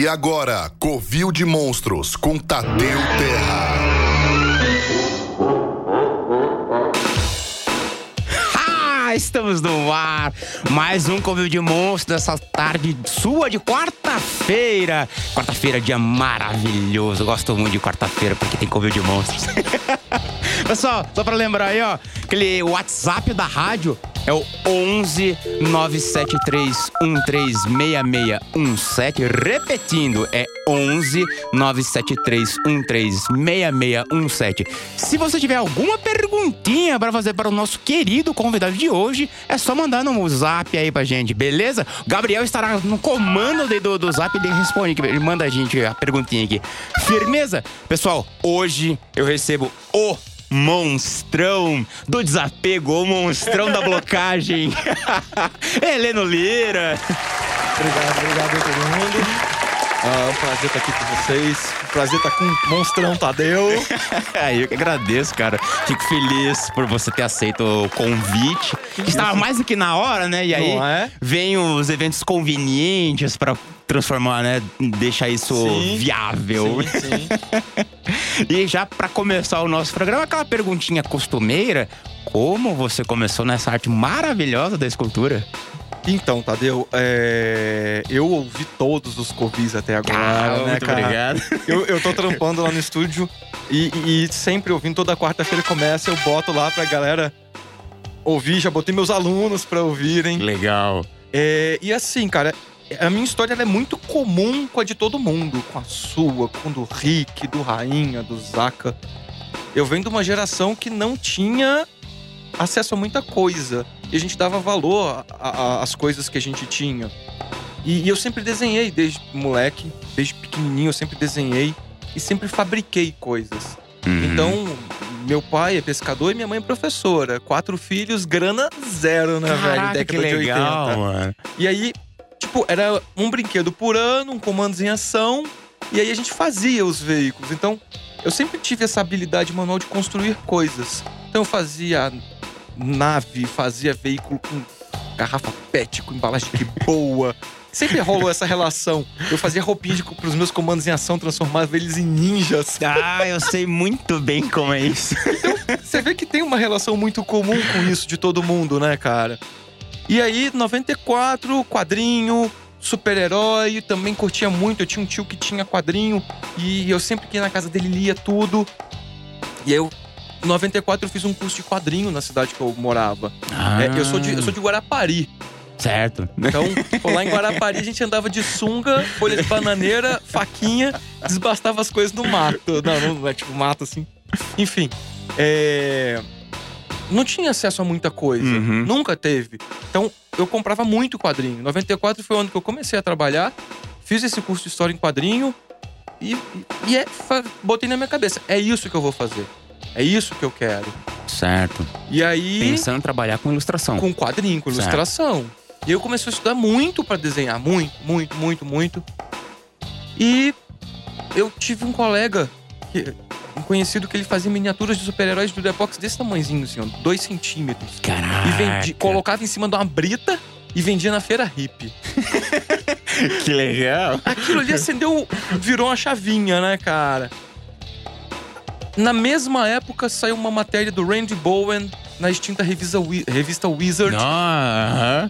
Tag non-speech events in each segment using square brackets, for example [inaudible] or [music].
E agora, Covil de Monstros com Tadeu Terra. Ah, estamos no ar. Mais um Covil de Monstros dessa tarde sua de quarta-feira. Quarta-feira, dia maravilhoso. Gosto muito de quarta-feira porque tem Covil de Monstros. [laughs] Pessoal, só pra lembrar aí, ó, aquele WhatsApp da rádio é o 11 973 136617. Repetindo, é 11 973 136617. Se você tiver alguma perguntinha para fazer para o nosso querido convidado de hoje, é só mandar no zap aí pra gente, beleza? Gabriel estará no comando do, do zap e ele responde, ele manda a gente a perguntinha aqui. Firmeza? Pessoal, hoje eu recebo o monstrão do desapego, o monstrão da blocagem. [laughs] Heleno Lira. Obrigado, obrigado a todo mundo. Ah, é um prazer estar aqui com vocês. Prazer estar com o Monstrão Tadeu. [laughs] eu que agradeço, cara. Fico feliz por você ter aceito o convite. Estava mais do que na hora, né? E aí é? vem os eventos convenientes para transformar, né? Deixar isso sim. viável. Sim, sim. [laughs] e já para começar o nosso programa, aquela perguntinha costumeira: como você começou nessa arte maravilhosa da escultura? Então, Tadeu, é... eu ouvi todos os covis até agora, ah, né, muito cara? obrigado. Eu, eu tô trampando lá no estúdio e, e sempre ouvindo, toda quarta-feira começa, eu boto lá pra galera ouvir, já botei meus alunos pra ouvirem. Legal. É, e assim, cara, a minha história é muito comum com a de todo mundo. Com a sua, com do Rick, do Rainha, do Zaka. Eu venho de uma geração que não tinha acesso a muita coisa. E a gente dava valor às coisas que a gente tinha. E, e, eu sempre desenhei desde moleque, desde pequenininho, eu sempre desenhei e sempre fabriquei coisas. Uhum. Então, meu pai é pescador e minha mãe é professora. Quatro filhos, grana zero, né, Caraca, velho? Década que legal, de 80. Mano. E aí, tipo, era um brinquedo por ano, um comandos em ação, e aí a gente fazia os veículos. Então, eu sempre tive essa habilidade manual de construir coisas. Então, eu fazia nave, fazia veículo com garrafa PET, com embalagem que boa. [laughs] Sempre rolou essa relação. Eu fazia roupinha para os meus comandos em ação, transformava eles em ninjas. [laughs] Ah, eu sei muito bem como é isso. Então, você vê que tem uma relação muito comum com isso de todo mundo, né, cara? E aí, 94, quadrinho, super-herói, também curtia muito. Eu tinha um tio que tinha quadrinho e eu sempre que ia na casa dele lia tudo. E eu, em 94, eu fiz um curso de quadrinho na cidade que eu morava. Ah. É, eu, sou de, eu sou de Guarapari. Certo. Então, pô, lá em Guarapari a gente andava de sunga, folha de bananeira, faquinha, desbastava as coisas no mato. Não, não é tipo mato assim. Enfim, é... não tinha acesso a muita coisa. Uhum. Nunca teve. Então, eu comprava muito quadrinho. 94 foi o ano que eu comecei a trabalhar, fiz esse curso de história em quadrinho e, e é, botei na minha cabeça: é isso que eu vou fazer. É isso que eu quero. Certo. E aí. Pensando em trabalhar com ilustração. Com quadrinho, com Certo. ilustração. E eu comecei a estudar muito para desenhar. Muito, muito, muito, muito. E eu tive um colega, que, um conhecido, que ele fazia miniaturas de super-heróis do Depox desse tamanhozinho, assim, ó, dois centímetros. Caraca. E vendi, colocava em cima de uma brita e vendia na feira hippie. [laughs] Que legal. Aquilo ali acendeu, virou uma chavinha, né, cara? Na mesma época saiu uma matéria do Randy Bowen na extinta revista, revista Wizard. Aham.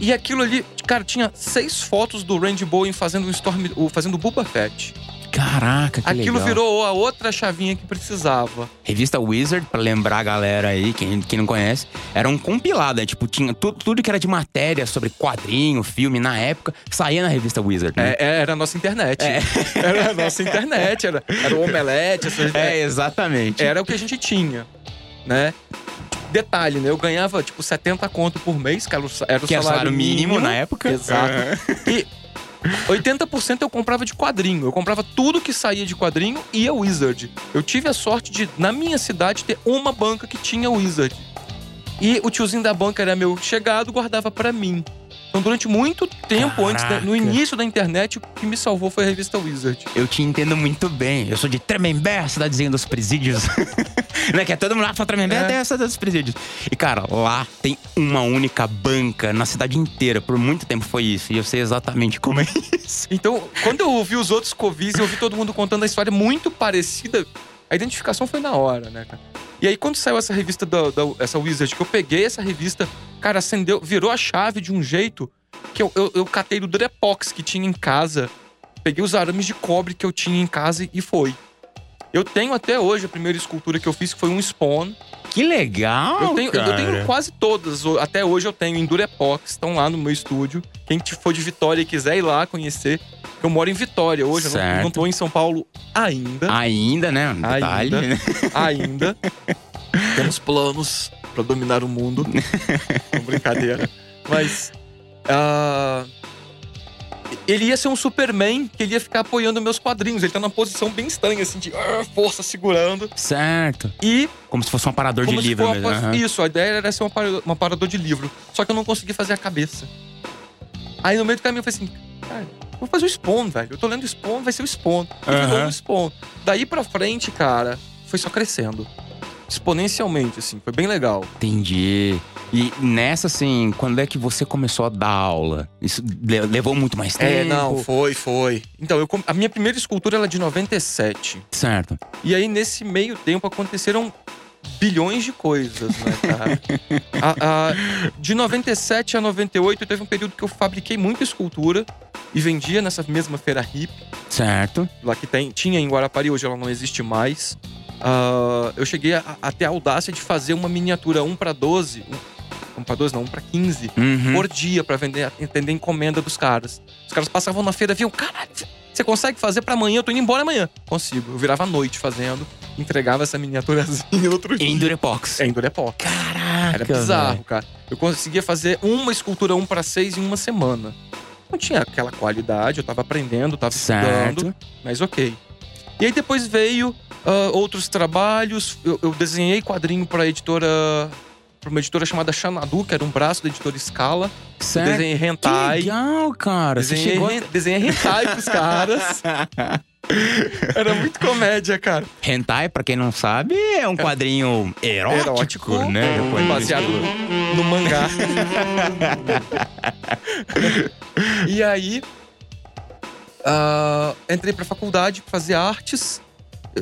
E aquilo ali, cara, tinha seis fotos do Randy Bowen fazendo um Storm, fazendo Boba Fett. Caraca, que aquilo legal. virou a outra chavinha que precisava. Revista Wizard, pra lembrar a galera aí, quem, quem não conhece, era um compilado, né? Tipo, tinha tudo, tudo que era de matéria sobre quadrinho, filme, na época, saía na revista Wizard, né? É, era a nossa internet. [laughs] Era a nossa internet, era, era o Omelete, essas, [laughs] É, exatamente. era o que a gente tinha, né? Detalhe, né? Eu ganhava, tipo, 70 conto por mês, que era o, era o que era salário, salário mínimo, na época. Exato. Aham. E 80% eu comprava de quadrinho. Eu comprava tudo que saía de quadrinho e a Wizard. Eu tive a sorte de, na minha cidade, ter uma banca que tinha Wizard. E o tiozinho da banca era meu chegado, guardava pra mim. Então, durante muito tempo antes, da- no Caraca. início da internet, o que me salvou foi a revista Wizard. Eu te entendo muito bem. Eu sou de Tremembé, cidadezinha dos presídios. [laughs] né? Que é todo mundo lá pra trás, É. é. dessa dos presídios. E, cara, lá tem uma única banca na cidade inteira. Por muito tempo foi isso. E eu sei exatamente como é isso. Então, quando eu ouvi os outros Covis eu ouvi todo mundo contando a história muito parecida, a identificação foi na hora, né, cara? E aí, quando saiu essa revista, da, da- essa Wizard, que eu peguei essa revista, cara, acendeu, virou a chave de um jeito que eu, eu, eu catei do Drepox que tinha em casa, peguei os arames de cobre que eu tinha em casa e foi. Eu tenho até hoje a primeira escultura que eu fiz, que foi um Spawn. Que legal, Eu tenho, eu tenho quase todas. Até hoje eu tenho em Durepox, estão lá no meu estúdio. Quem te- for de Vitória e quiser ir lá conhecer. Eu moro em Vitória hoje, eu não, Certo. não tô em São Paulo ainda. Ainda, né? Um detalhe, Ainda. né? [laughs] Ainda. Temos planos pra dominar o mundo. [laughs] Não, brincadeira. Mas. ah, ele ia ser um Superman que ele ia ficar apoiando meus quadrinhos. Ele tá numa posição bem estranha, assim, de ah, força segurando. Certo. E Como se fosse um aparador de livro mesmo. uma- aham. Isso, a ideia era ser um apara- um aparador de livro. Só que eu não consegui fazer a cabeça. Aí no meio do caminho eu falei assim, cara, vou fazer o Spawn, velho. Eu tô lendo o Spawn, vai ser o Spawn. E virou Aham. o Spawn. Daí pra frente, cara, foi só crescendo. Exponencialmente, assim. Foi bem legal. Entendi. E nessa, assim, quando é que você começou a dar aula? Isso le- levou muito mais tempo? É, não, foi, foi. Então, eu, a minha primeira escultura ela é de 97. Certo. E aí, nesse meio tempo, aconteceram bilhões de coisas, né, cara? A- a- de 97 a 98, teve um período que eu fabriquei muita escultura e vendia nessa mesma feira hip, Certo. lá que tem, tinha em Guarapari, hoje ela não existe mais. Ah, eu cheguei a, a ter a audácia de fazer uma miniatura 1 para 12, 1 para 12 não, 1 para 15, Uhum. por dia para vender, atender a encomenda dos caras. Os caras passavam na feira, viam, caralho, você consegue fazer para amanhã? Eu tô indo embora amanhã. Consigo. Eu virava à noite fazendo, entregava essa miniaturazinha [laughs] outro dia. Em Durepox. É, em Durepox. Caraca, Era bizarro, cara. Eu conseguia fazer uma escultura 1 para 6 em uma semana. Não tinha aquela qualidade, eu tava aprendendo, tava estudando, Certo. mas ok. E aí depois veio ah, outros trabalhos. Eu, eu desenhei quadrinho pra editora. Pra uma editora chamada Xanadu, que era um braço da editora Scala. Eu Certo. desenhei Que hentai. legal, cara. Desenhei, chegou... hen- desenhei hentai pros caras. [laughs] Era muito comédia, cara. Hentai, pra quem não sabe, é um quadrinho erótico, Erótico, né? Depois- baseado no mangá. [laughs] e aí, ah, entrei pra faculdade pra fazer artes.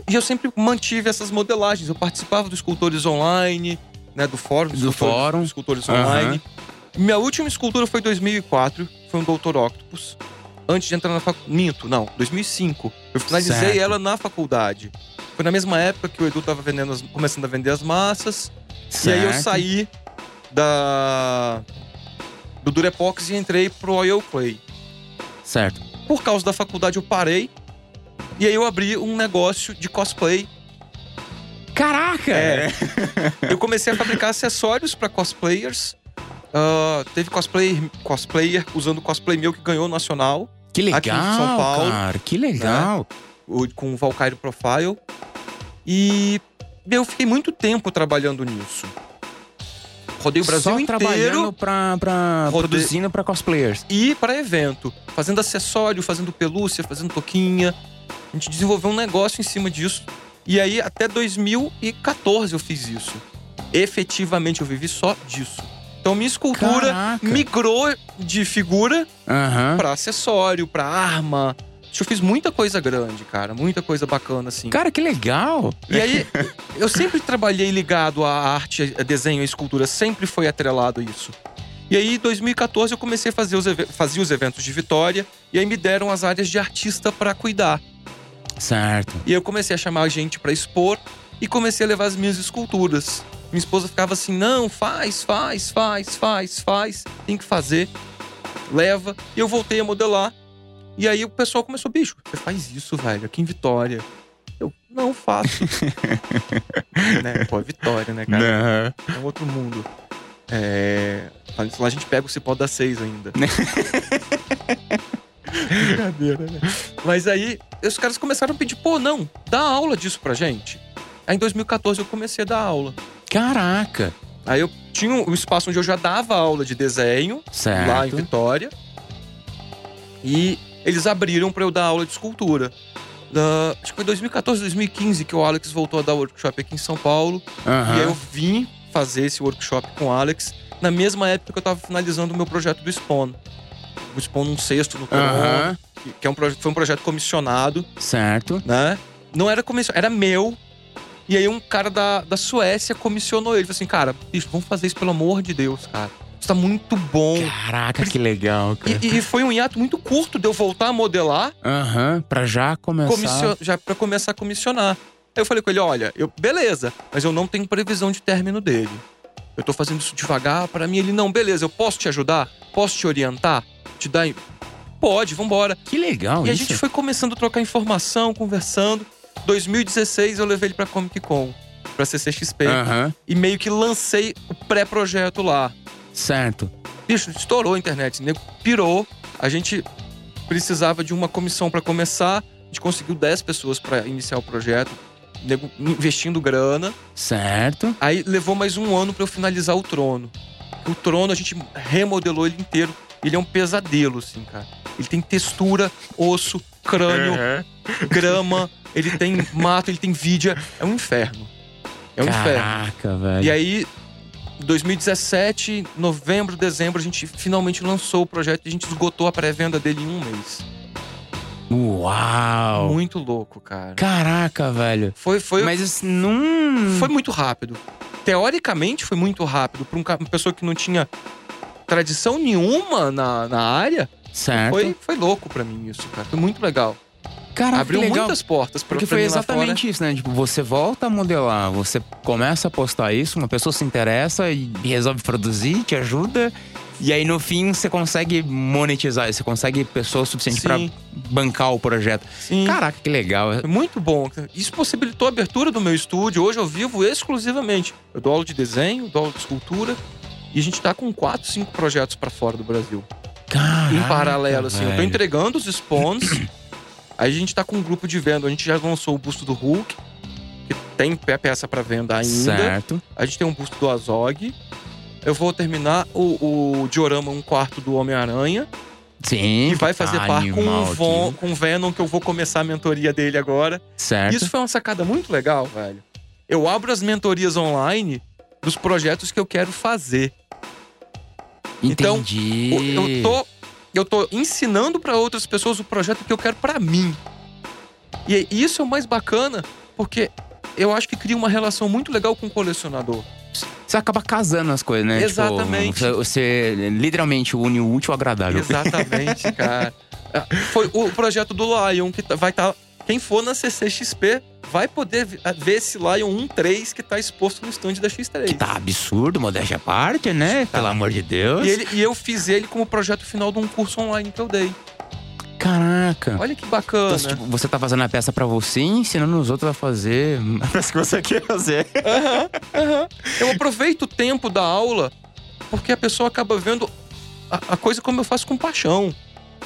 E eu sempre mantive essas modelagens. Eu participava dos escultores online, né, do fórum, dos Do escultores, fórum. dos escultores online. Minha última escultura foi em 2004, foi um Dr. Octopus. Antes de entrar na faculdade. Minto, não, 2005. Eu finalizei Certo. ela na faculdade. Foi na mesma época que o Edu tava vendendo as- começando a vender as massas. E aí eu Certo. saí da do Durepox e entrei pro Oil Clay. Certo. Por causa da faculdade eu parei. E aí eu abri um negócio de cosplay. Caraca! É. [laughs] Eu comecei a fabricar acessórios para cosplayers. Ah, teve cosplayer, cosplayer usando cosplay meu que ganhou o nacional, Que legal, Aqui em São Paulo, cara. Que legal. o- com o Valkyrie Profile. E eu fiquei muito tempo trabalhando nisso. Rodei o Brasil Só inteiro. trabalhando pra, pra Rodei- produzindo pra cosplayers. e para evento, fazendo acessório, fazendo pelúcia, fazendo toquinha. A gente desenvolveu um negócio em cima disso. E aí até 2014 eu fiz isso. Efetivamente eu vivi só disso. Então minha escultura Caraca. migrou de figura Aham. para acessório, para arma. Eu fiz muita coisa grande, cara, muita coisa bacana assim. Cara, que legal. E aí, eu sempre trabalhei ligado à arte, a desenho, a escultura, sempre foi atrelado a isso. E aí, em 2014, eu comecei a fazer os, fazia os eventos de Vitória, e aí me deram as áreas de artista para cuidar. Certo. E eu comecei a chamar gente para expor e comecei a levar as minhas esculturas. Minha esposa ficava assim: não, faz, faz, faz, faz, faz, tem que fazer, leva. E eu voltei a modelar. E aí o pessoal começou: bicho, você faz isso, velho, aqui em Vitória. Eu não faço. [laughs] né? Pô, é Vitória, né, cara? Aham. É um outro mundo. É. Lá, a gente pega o cipó da seis ainda. [laughs] Brincadeira, né? Mas aí, os caras começaram a pedir, pô, não, dá aula disso pra gente. Aí em 2014 eu comecei a dar aula. Caraca. Aí eu tinha um espaço onde eu já dava aula de desenho, Certo. lá em Vitória. E eles abriram pra eu dar aula de escultura. Da- acho que foi 2014, 2015 que o Alex voltou a dar workshop aqui em São Paulo. Aham. E aí eu vim fazer esse workshop com o Alex na mesma época que eu tava finalizando o meu projeto do Spawn. O Spawn um sexto no Aham. que- que é um foi um projeto comissionado, Certo. né? Não era comissionado, era meu. E aí um cara da, da Suécia comissionou ele. Falou assim, cara, bicho, vamos fazer isso pelo amor de Deus, cara. Isso tá muito bom. Caraca, que legal, cara. E, e foi um hiato muito curto de eu voltar a modelar Aham, pra já começar. comissio- já para começar a comissionar. Aí eu falei com ele, olha, eu, beleza, mas eu não tenho previsão de término dele. Eu tô fazendo isso devagar para mim. Ele, não, beleza, eu posso te ajudar? Posso te orientar? Te dar. Pode, vambora. Que legal e a isso. gente foi começando a trocar informação, conversando. 2016 eu levei ele pra Comic Con, pra CCXP. Aham, E meio que lancei o pré-projeto lá. certo. Bicho, estourou a internet, o nego pirou. A gente precisava de uma comissão pra começar. A gente conseguiu 10 pessoas pra iniciar o projeto, o nego investindo grana. Certo. Aí levou mais um ano pra eu finalizar o trono. O trono a gente remodelou ele inteiro. Ele é um pesadelo, assim, cara. Ele tem textura, osso, crânio, grama, ele tem mato, ele tem vidia. É um inferno. É um inferno. Caraca, velho. E aí, 2017, novembro, dezembro, a gente finalmente lançou o projeto e a gente esgotou a pré-venda dele em um mês. Uau. Muito louco, cara. Caraca, velho. Foi, foi, Mas não. foi muito rápido. Teoricamente, foi muito rápido. Para uma pessoa que não tinha tradição nenhuma na, na área, Certo. foi, foi louco pra mim isso, cara. Foi muito legal. Caraca, Abriu legal. muitas portas pra, Porque pra foi exatamente isso, né? Tipo, você volta a modelar, você começa a postar isso, uma pessoa se interessa e resolve produzir, te ajuda. E aí, no fim, você consegue monetizar, você consegue pessoa suficiente pra Sim, bancar o projeto. sim. Caraca, que legal. Foi muito bom. Isso possibilitou a abertura do meu estúdio. Hoje eu vivo exclusivamente. Eu dou aula de desenho, dou aula de escultura. E a gente tá com quatro, cinco projetos pra fora do Brasil. Caraca, em paralelo, assim. Eu tô velho. entregando os spawns. [clears throat] aí a gente tá com um grupo de venda. A gente já lançou o busto do Hulk, que tem pe- peça pra venda ainda. Certo. A gente tem um busto do Azog. Eu vou terminar o, o diorama um quarto do Homem-Aranha. Sim. Que vai tá fazer par com o, Von, aqui. com o Venom, que eu vou começar a mentoria dele agora. Certo. Isso foi uma sacada muito legal, velho. Eu abro as mentorias online dos projetos que eu quero fazer. então, Entendi. O- Eu tô, eu tô ensinando pra outras pessoas o projeto que eu quero pra mim. E é- isso é o mais bacana, porque eu acho que cria uma relação muito legal com o colecionador. Você acaba casando as coisas, né? Tipo, Exatamente. você, você literalmente une o útil ao agradável. Exatamente, cara. Ah, [laughs] Foi o projeto do Lion que tá- vai estar. quem for na CCXP vai poder vi- ver esse Lion 1.3 que tá exposto no stand da X3. Que tá absurdo, modéstia à parte, né? Tá. Pelo amor de Deus. E, ele- e eu fiz ele como projeto final de um curso online que eu dei. Caraca. Olha que bacana. Então, tipo, você tá fazendo a peça pra você e ensinando os outros a fazer [laughs] a peça que você quer fazer. Aham, aham. Eu aproveito o tempo da aula porque a pessoa acaba vendo a, a coisa como eu faço com paixão.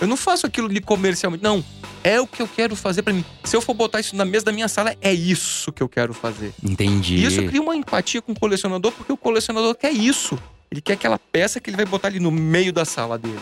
Eu não faço aquilo ali comercialmente. Não. É o que eu quero fazer pra mim. Se eu for botar isso na mesa da minha sala, é isso que eu quero fazer. Entendi. E isso cria uma empatia com o colecionador, porque o colecionador quer isso. Ele quer aquela peça que ele vai botar ali no meio da sala dele.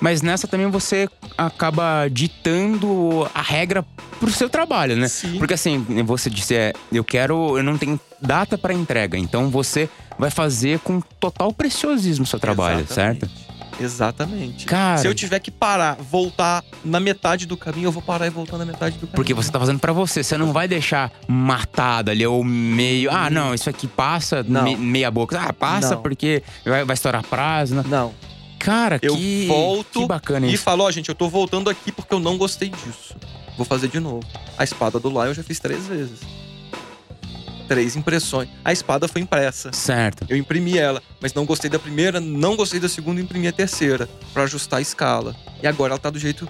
Mas nessa também você acaba ditando a regra pro seu trabalho, né? Sim. Porque assim, você disse, é, eu quero, eu não tenho data pra entrega, então você vai fazer com total preciosismo o seu trabalho, Exatamente. certo? Exatamente. Cara, Se eu tiver que parar, voltar na metade do caminho, eu vou parar e voltar na metade do caminho. porque você tá fazendo pra você, você não vai deixar matado ali ou meio, ah, não, isso aqui passa Não. me- meia boca. Ah, passa Não. porque vai, vai estourar prazo, né? Não. Cara, Eu que volto que bacana E isso. falou, ó, gente, eu tô voltando aqui porque eu não gostei disso. Vou fazer de novo. A espada do Lion eu já fiz três vezes. Três impressões. A espada foi impressa. Certo. Eu imprimi ela, mas não gostei da primeira, não gostei da segunda, imprimi a terceira pra ajustar a escala. E agora ela tá do jeito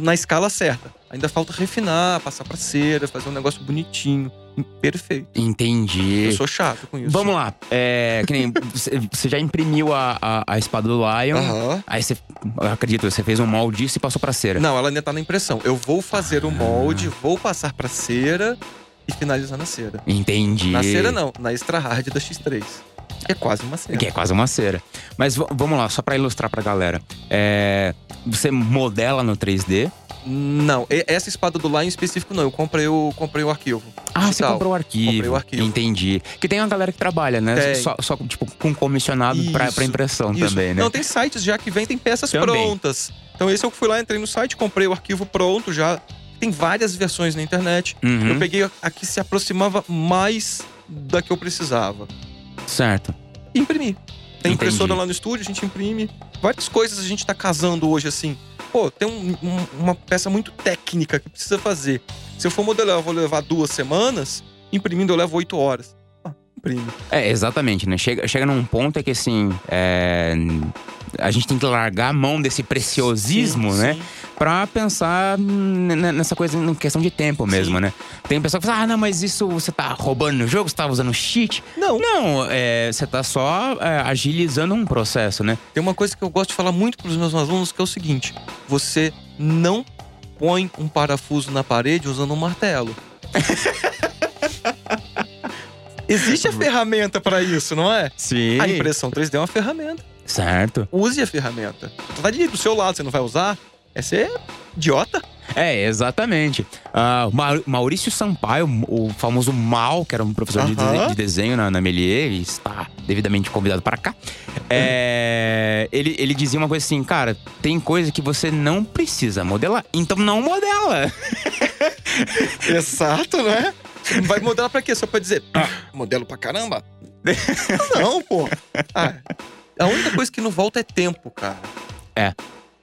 na escala certa. Ainda falta refinar, passar pra cera, fazer um negócio bonitinho, perfeito. Entendi. Eu sou chato com isso. Vamos lá. É, [laughs] você- já imprimiu a, a, a espada do Lion. Aham. Aí você, acredito, você fez um molde e passou pra cera. Não, ela ainda tá na impressão. Eu vou fazer o Ah. molde, vou passar pra cera e finalizar na cera. Entendi. Na cera não, na extra hard da X3. Que é quase uma cera. Que é quase uma cera. Mas vamos lá, só pra ilustrar pra galera. É, você modela no 3D, Não, essa espada do lá em específico não. Eu comprei o, comprei o arquivo. Ah, você digital. comprou o arquivo. Comprei o arquivo. Entendi. Que tem uma galera que trabalha, né? Tem. Só, só, tipo, com comissionado pra, pra impressão Isso. também, né? Não, tem sites já que vendem peças Também. prontas. Então esse eu fui lá, entrei no site, comprei o arquivo pronto já. Tem várias versões na internet. Uhum, Eu peguei a que se aproximava mais da que eu precisava. Certo. E imprimi. Tem Entendi. impressora lá no estúdio, a gente imprime. Várias coisas a gente tá casando hoje, assim. Pô, tem um- um- uma peça muito técnica que precisa fazer. Se eu for modelar, eu vou levar duas semanas. Imprimindo, eu levo oito horas. Ah, imprime. É, exatamente, né? Chega, chega num ponto é que assim. é, A gente tem que largar a mão desse preciosismo, Sim, né? sim. Pra pensar n- n- nessa coisa em questão de tempo mesmo, Sim. né? Tem pessoa que fala, ah, não, mas isso você tá roubando no jogo, você tá usando cheat. Não, Não, é, você tá só é, agilizando um processo, né? Tem uma coisa que eu gosto de falar muito para os meus alunos que é o seguinte: você não põe um parafuso na parede usando um martelo. [laughs] Existe a ferramenta para isso, não é? Sim. A impressão 3D é uma ferramenta. Certo. Use a ferramenta. Tá ali do seu lado, você não vai usar? É ser idiota. É, exatamente. Mau- Maurício Sampaio, o famoso Mal, que era um professor de, Aham. dese- de desenho na, na Melier, e está devidamente convidado para cá. É, ele, ele dizia uma coisa assim, cara, tem coisa que você não precisa modelar, então não modela. [laughs] Exato, né? Vai modelar pra quê? Só pra dizer, "Ah, modelo pra caramba? [laughs] não, pô. Ah, a única coisa que não volta é tempo, cara. É.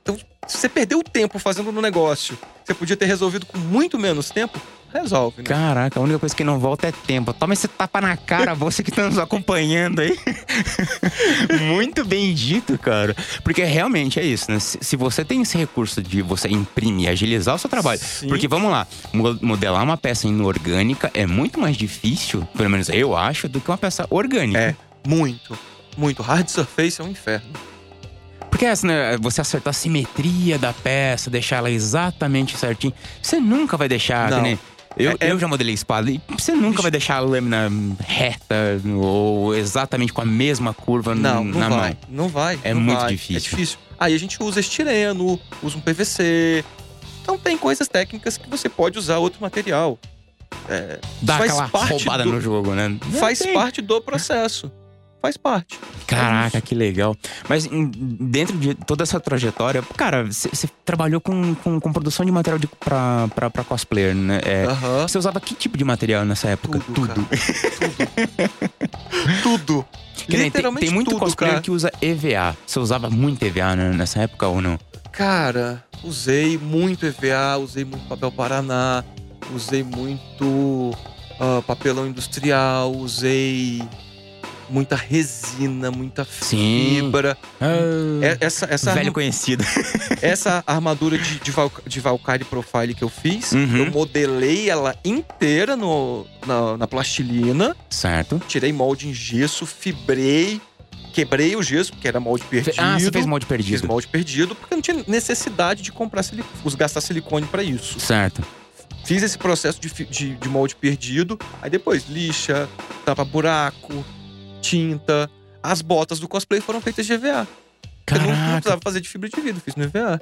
Então, você perdeu tempo fazendo no negócio, você podia ter resolvido com muito menos tempo, resolve, né? Caraca, a única coisa que não volta é tempo. Toma esse tapa na cara, você que tá nos acompanhando aí. [laughs] Muito bem dito, cara. Porque realmente é isso, né? Se, você tem esse recurso de você imprimir e agilizar o seu trabalho. Sim. Porque vamos lá, mo- modelar uma peça inorgânica é muito mais difícil, pelo menos eu acho, do que uma peça orgânica. É, muito. Muito. Hard surface é um inferno. Porque essa, né, você acertar a simetria da peça, deixar ela exatamente certinho, você nunca vai deixar, Não. nem- Eu, É- é- eu já modelei espada e você nunca vai deixar a lâmina reta ou exatamente com a mesma curva Não, não na vai. mão. Não vai. É não muito vai. difícil. É difícil. Aí a gente usa estireno, usa um PVC. Então tem coisas técnicas que você pode usar outro material. É, Dá faz aquela parte roubada do- no jogo, né? faz parte do processo. Faz parte. Caraca, que legal. Mas em- dentro de toda essa trajetória, cara, você trabalhou com, com, com produção de material de, pra, pra, pra cosplayer, né? É. Você usava que tipo de material nessa época? Tudo, cara. Tudo. tudo. [laughs] Que tem, tem muito tudo, cosplayer cara. que usa EVA. Você usava muito EVA né, nessa época ou não? Cara, usei muito EVA, usei muito papel Paraná, usei muito ah, papelão industrial, usei muita resina, muita Sim. fibra. É- essa, essa, Velho arma- conhecido. [laughs] essa armadura de, de, Valk- de Valkyrie Profile que eu fiz, Uhum. eu modelei ela inteira no, na, na plastilina, certo. tirei molde em gesso, fibrei, quebrei o gesso, porque era molde perdido. Ah, você fez molde Fiz perdido. molde perdido, porque não tinha necessidade de comprar sili- os- gastar silicone pra isso. Certo. Fiz esse processo de, de, de molde perdido, aí depois lixa, tapa buraco, tinta. As botas do cosplay foram feitas de EVA. Eu não, não Caraca, precisava fazer de fibra de vidro, fiz no EVA.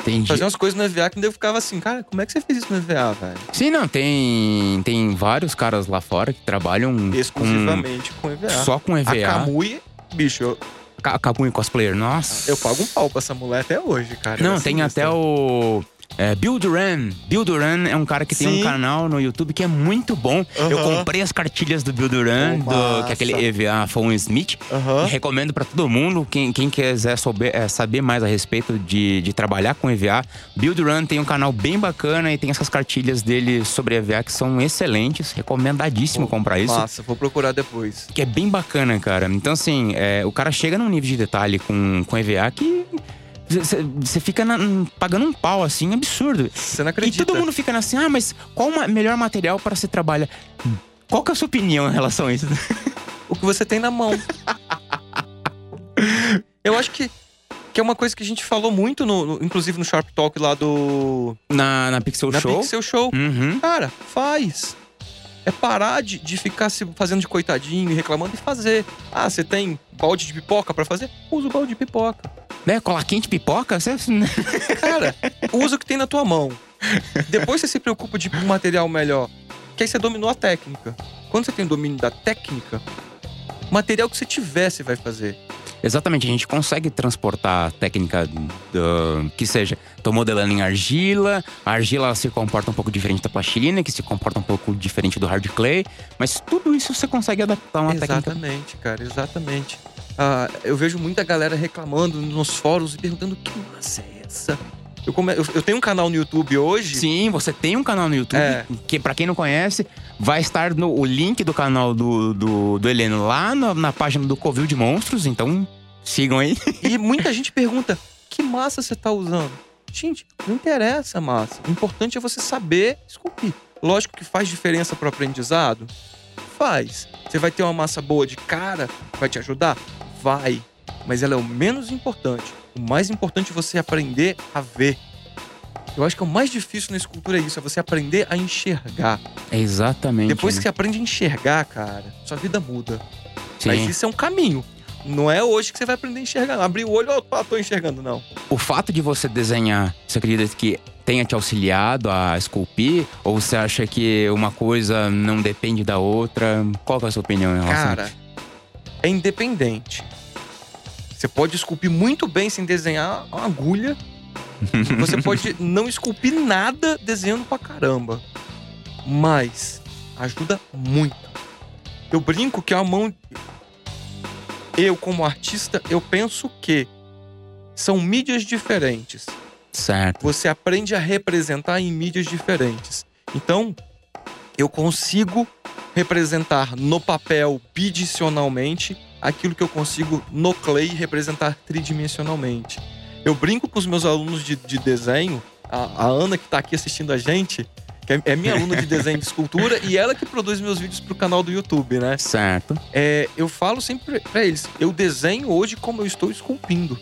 entendi. Fazia umas coisas no EVA que eu ficava assim, cara, como é que você fez isso no EVA, velho? Sim, não, tem, tem vários caras lá fora que trabalham Exclusivamente com EVA. com, só com A EVA. Kamui, bicho, eu, Ca- Kamui cosplayer, nossa. eu pago um pau pra essa mulher até hoje, cara. Não, é tem até o. É, Bill Duran. Bill Duran é um cara que tem um Sim. canal no YouTube que é muito bom. Eu Aham. comprei as cartilhas do Bill Duran, Oh, do, que é aquele EVA Phone Smith. E recomendo pra todo mundo, quem, quem quiser souber- é, saber mais a respeito de, de trabalhar com EVA. Bill Duran tem um canal bem bacana e tem essas cartilhas dele sobre EVA que são excelentes. Recomendadíssimo comprar isso. Massa, vou procurar depois. Que é bem bacana, cara. Então, assim, é, o cara chega num nível de detalhe com, com EVA que você fica na- pagando um pau, assim, absurdo. Você não E acredita. todo mundo fica assim, ah, mas qual o melhor material para se trabalhar? Qual que é a sua opinião em relação a isso? o que você tem na mão. Eu acho que, que é uma coisa que a gente falou muito, no, no- inclusive no Sharp Talk lá do. Na, na Pixel na Show? Pixel Show. Uhum. Cara, faz. É parar de, de ficar se fazendo de coitadinho e reclamando e fazer. Ah, você tem balde de pipoca pra fazer? Usa o balde de pipoca. Né? Cola quente, pipoca? Você... [laughs] Cara, usa o que tem na tua mão. Depois você se preocupa de um material melhor. Que aí você dominou a técnica. Quando você tem domínio da técnica, o material que você tiver, você vai fazer. Exatamente, a gente consegue transportar a técnica do, que seja, tô modelando em argila, a argila se comporta um pouco diferente da plastilina, que se comporta um pouco diferente do hard clay, mas tudo isso você consegue adaptar uma técnica. Exatamente, cara, exatamente. Ah, eu vejo muita galera reclamando nos fóruns e perguntando que massa é essa? Eu, come... eu, eu tenho um canal no YouTube hoje. Sim, você tem um canal no YouTube, É. que para quem não conhece, vai estar no o link do canal do, do, do Heleno lá na, na página do Covil de Monstros, então sigam aí. [laughs] E muita gente pergunta: que massa você tá usando? Gente, não interessa a massa. O importante é você saber esculpir. Lógico que faz diferença pro aprendizado? Faz. Você vai ter uma massa boa de cara, vai te ajudar? Vai. Mas ela é o menos importante. O mais importante é você aprender a ver. Eu acho que o mais difícil na escultura é isso, é você aprender a enxergar. É exatamente. Depois que né? você aprende a enxergar, cara, sua vida muda. Sim. Mas isso é um caminho. Não é hoje que você vai aprender a enxergar. Abrir o olho, ó, tô enxergando, não. O fato de você desenhar, você acredita que tenha te auxiliado a esculpir? Ou você acha que uma coisa não depende da outra? Qual que é a sua opinião em relação a Cara, é independente. Você pode esculpir muito bem sem desenhar uma agulha. [laughs] Você pode não esculpir nada desenhando pra caramba. Mas ajuda muito. Eu brinco que a mão. Eu, como artista, eu penso que são mídias diferentes. Certo. Você aprende a representar em mídias diferentes. Então, eu consigo representar no papel bidimensionalmente aquilo que eu consigo no clay representar tridimensionalmente. Eu brinco com os meus alunos de, de desenho, a, a Ana que está aqui assistindo a gente, que é, é minha aluna de desenho de escultura e ela que produz meus vídeos pro canal do YouTube, né? Certo. É, eu falo sempre pra eles, eu desenho hoje como eu estou esculpindo.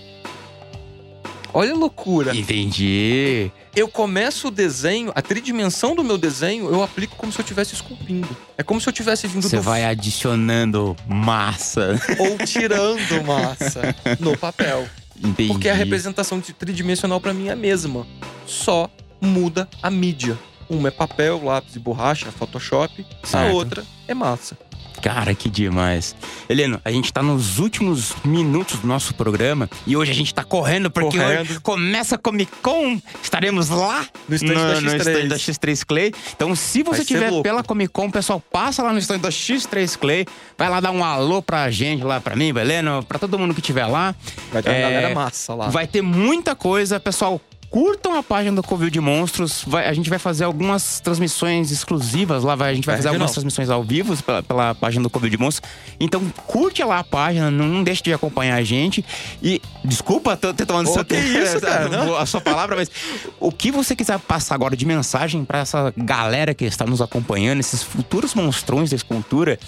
Olha a loucura. Entendi. Eu começo o desenho, a tridimensão do meu desenho, eu aplico como se eu estivesse esculpindo. É como se eu tivesse vindo Você do vai adicionando massa. ou tirando [laughs] massa no papel. Entendi. Porque a representação tridimensional pra mim é a mesma. Só muda a mídia. Uma é papel, lápis e borracha, Photoshop. A Certo. outra é massa. Cara, que demais. Heleno, a gente tá nos últimos minutos do nosso programa e hoje a gente tá correndo porque Correndo. hoje começa a Comic Con. Estaremos lá No stand da no X3. stand da X3 Clay. Então, se você Vai louco. pela Comic Con, pessoal, passa lá no stand da X3 Clay. Vai lá dar um alô pra gente, lá pra mim, pra Heleno, pra todo mundo que estiver lá. Vai ter uma É, galera massa lá. Vai ter muita coisa, pessoal. Curtam a página do Covil de Monstros. Vai- a gente vai fazer algumas transmissões exclusivas lá. vai- a gente vai Vai fazer algumas não. transmissões ao vivo pela, pela página do Covil de Monstros. Então, curte lá a página, não, não deixe de acompanhar a gente. E desculpa ter tomado seu tempo, isso, [laughs] cara, não? a sua palavra, mas o que você quiser passar agora de mensagem pra essa galera que está nos acompanhando, esses futuros monstrões da escultura.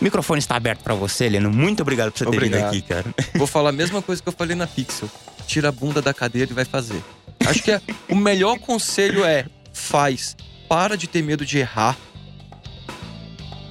O microfone está aberto pra você, Heleno. Muito obrigado por você ter vindo Obrigado. aqui, cara. Vou falar a mesma coisa que eu falei na Pixel. Tira a bunda da cadeira e vai fazer. Acho que é- o melhor conselho é faz. Para de ter medo de errar.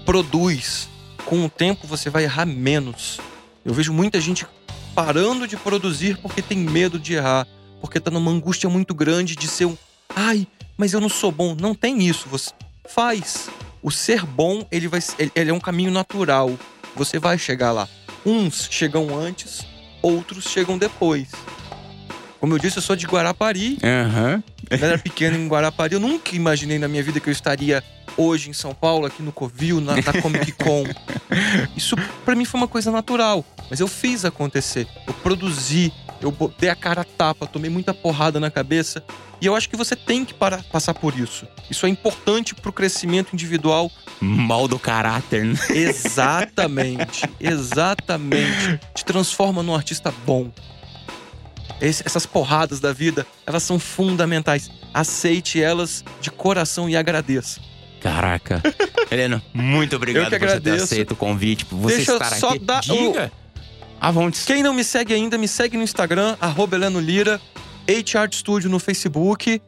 Produz. Com o tempo você vai errar menos. Eu vejo muita gente parando de produzir porque tem medo de errar. Porque tá numa angústia muito grande de ser um. Ai, mas eu não sou bom. Não tem isso. Você faz. O ser bom, ele, vai, ele é um caminho natural. Você vai chegar lá. Uns chegam antes, outros chegam depois. Como eu disse, eu sou de Guarapari. Aham. Eu era pequeno em Guarapari. Eu nunca imaginei na minha vida que eu estaria hoje em São Paulo, aqui no Covil, na, na Comic Con. [laughs] Isso pra mim foi uma coisa natural. Mas eu fiz acontecer. Eu produzi. Eu botei a cara a tapa, tomei muita porrada na cabeça. E eu acho que você tem que parar, passar por isso. Isso é importante pro crescimento individual Mal do caráter, né? Exatamente, [laughs] exatamente. Te transforma num artista bom. Esse- essas porradas da vida, elas são fundamentais. Aceite elas de coração e agradeça. Caraca. [laughs] Helena, muito obrigado por você ter agradeço. aceito o convite, por você Deixa eu estar só aqui. dar Diga. Avontes. Quem não me segue ainda, me segue no Instagram, arroba Heleno Lira, Art Studio no Facebook.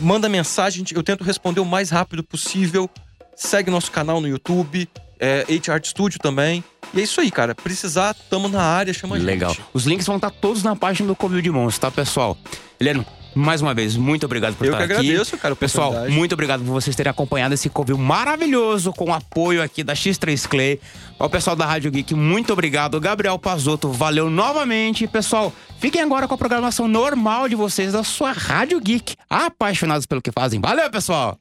Manda mensagem, eu tento responder o mais rápido possível. segue nosso canal no YouTube, é, H-Art Studio também. E é isso aí, cara. Precisar, tamo na área, chama a gente. Legal. Os links vão estar todos na página do Covil de Monstros, tá, pessoal? Heleno, mais uma vez, muito obrigado por Eu estar que aqui. agradeço, cara, Pessoal, muito obrigado por vocês terem acompanhado esse Covil maravilhoso com o apoio aqui da X3 Clay. Ao pessoal da Rádio Geek, muito obrigado. Gabriel Pazotto, valeu novamente. Pessoal, fiquem agora com a programação normal de vocês da sua Rádio Geek. Apaixonados pelo que fazem. Valeu, pessoal!